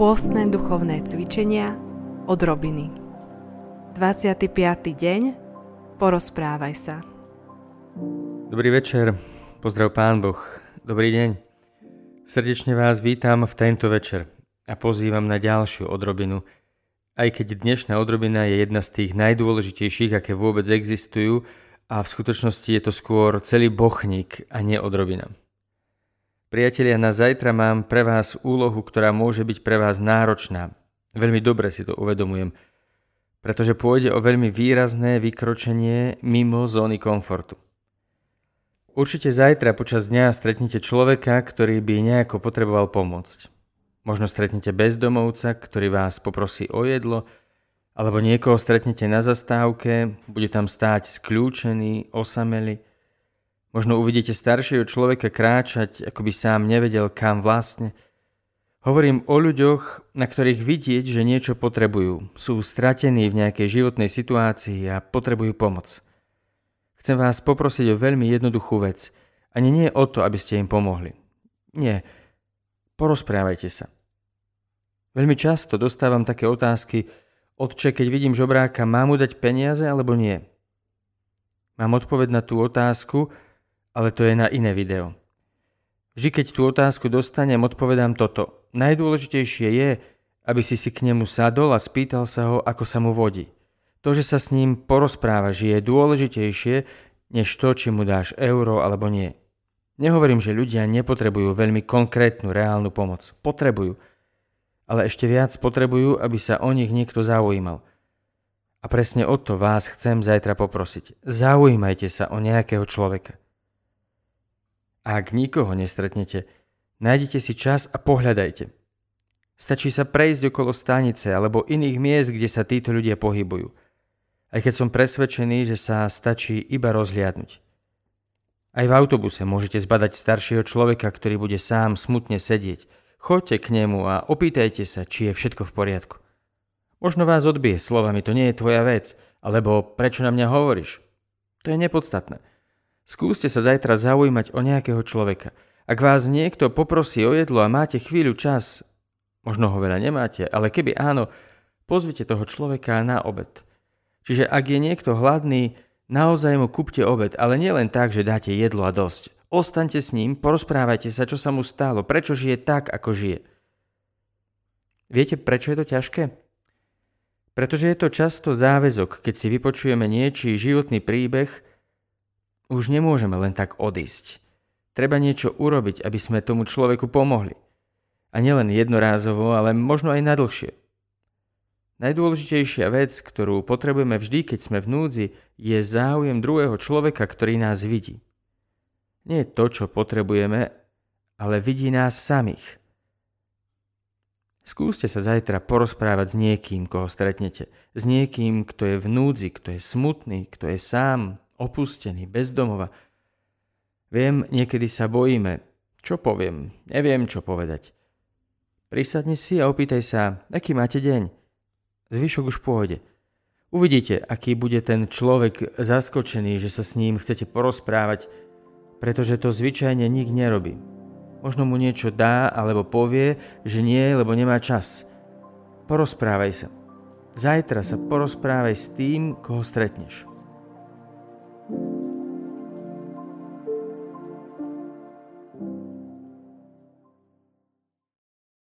Pôstne duchovné cvičenia od Robiny 25. deň Porozprávaj sa Dobrý večer, pozdrav Pán Boh, dobrý deň. Srdečne vás vítam v tento večer a pozývam na ďalšiu odrobinu, aj keď dnešná odrobina je jedna z tých najdôležitejších, aké vôbec existujú a v skutočnosti je to skôr celý bochník a nie odrobina. Priatelia, na zajtra mám pre vás úlohu, ktorá môže byť pre vás náročná. Veľmi dobre si to uvedomujem, pretože pôjde o veľmi výrazné vykročenie mimo zóny komfortu. Určite zajtra počas dňa stretnete človeka, ktorý by nejako potreboval pomôcť. Možno stretnete bezdomovca, ktorý vás poprosí o jedlo, alebo niekoho stretnete na zastávke, bude tam stáť skľúčený, osamelý, Možno uvidíte staršieho človeka kráčať, ako by sám nevedel kam vlastne. Hovorím o ľuďoch, na ktorých vidieť, že niečo potrebujú. Sú stratení v nejakej životnej situácii a potrebujú pomoc. Chcem vás poprosiť o veľmi jednoduchú vec. Ani nie o to, aby ste im pomohli. Nie. Porozprávajte sa. Veľmi často dostávam také otázky, Otče, keď vidím žobráka, mám mu dať peniaze alebo nie? Mám odpoveď na tú otázku, ale to je na iné video. Vždy, keď tú otázku dostanem, odpovedám toto. Najdôležitejšie je, aby si si k nemu sadol a spýtal sa ho, ako sa mu vodí. To, že sa s ním porozprávaš, je dôležitejšie, než to, či mu dáš euro alebo nie. Nehovorím, že ľudia nepotrebujú veľmi konkrétnu, reálnu pomoc. Potrebujú. Ale ešte viac potrebujú, aby sa o nich niekto zaujímal. A presne o to vás chcem zajtra poprosiť. Zaujímajte sa o nejakého človeka. Ak nikoho nestretnete, nájdete si čas a pohľadajte. Stačí sa prejsť okolo stanice alebo iných miest, kde sa títo ľudia pohybujú. Aj keď som presvedčený, že sa stačí iba rozhliadnúť. Aj v autobuse môžete zbadať staršieho človeka, ktorý bude sám smutne sedieť. Choďte k nemu a opýtajte sa, či je všetko v poriadku. Možno vás odbije slovami, to nie je tvoja vec, alebo prečo na mňa hovoríš. To je nepodstatné. Skúste sa zajtra zaujímať o nejakého človeka. Ak vás niekto poprosí o jedlo a máte chvíľu čas, možno ho veľa nemáte, ale keby áno, pozvite toho človeka na obed. Čiže ak je niekto hladný, naozaj mu kúpte obed, ale nie len tak, že dáte jedlo a dosť. Ostaňte s ním, porozprávajte sa, čo sa mu stalo, prečo žije tak, ako žije. Viete, prečo je to ťažké? Pretože je to často záväzok, keď si vypočujeme niečí životný príbeh – už nemôžeme len tak odísť. Treba niečo urobiť, aby sme tomu človeku pomohli. A nielen jednorázovo, ale možno aj nadlhšie. Najdôležitejšia vec, ktorú potrebujeme vždy, keď sme v núdzi, je záujem druhého človeka, ktorý nás vidí. Nie to, čo potrebujeme, ale vidí nás samých. Skúste sa zajtra porozprávať s niekým, koho stretnete. S niekým, kto je v núdzi, kto je smutný, kto je sám, opustený, bez domova. Viem, niekedy sa bojíme. Čo poviem? Neviem, čo povedať. Prisadni si a opýtaj sa, aký máte deň. Zvyšok už pôjde. Uvidíte, aký bude ten človek zaskočený, že sa s ním chcete porozprávať, pretože to zvyčajne nik nerobí. Možno mu niečo dá alebo povie, že nie, lebo nemá čas. Porozprávaj sa. Zajtra sa porozprávaj s tým, koho stretneš.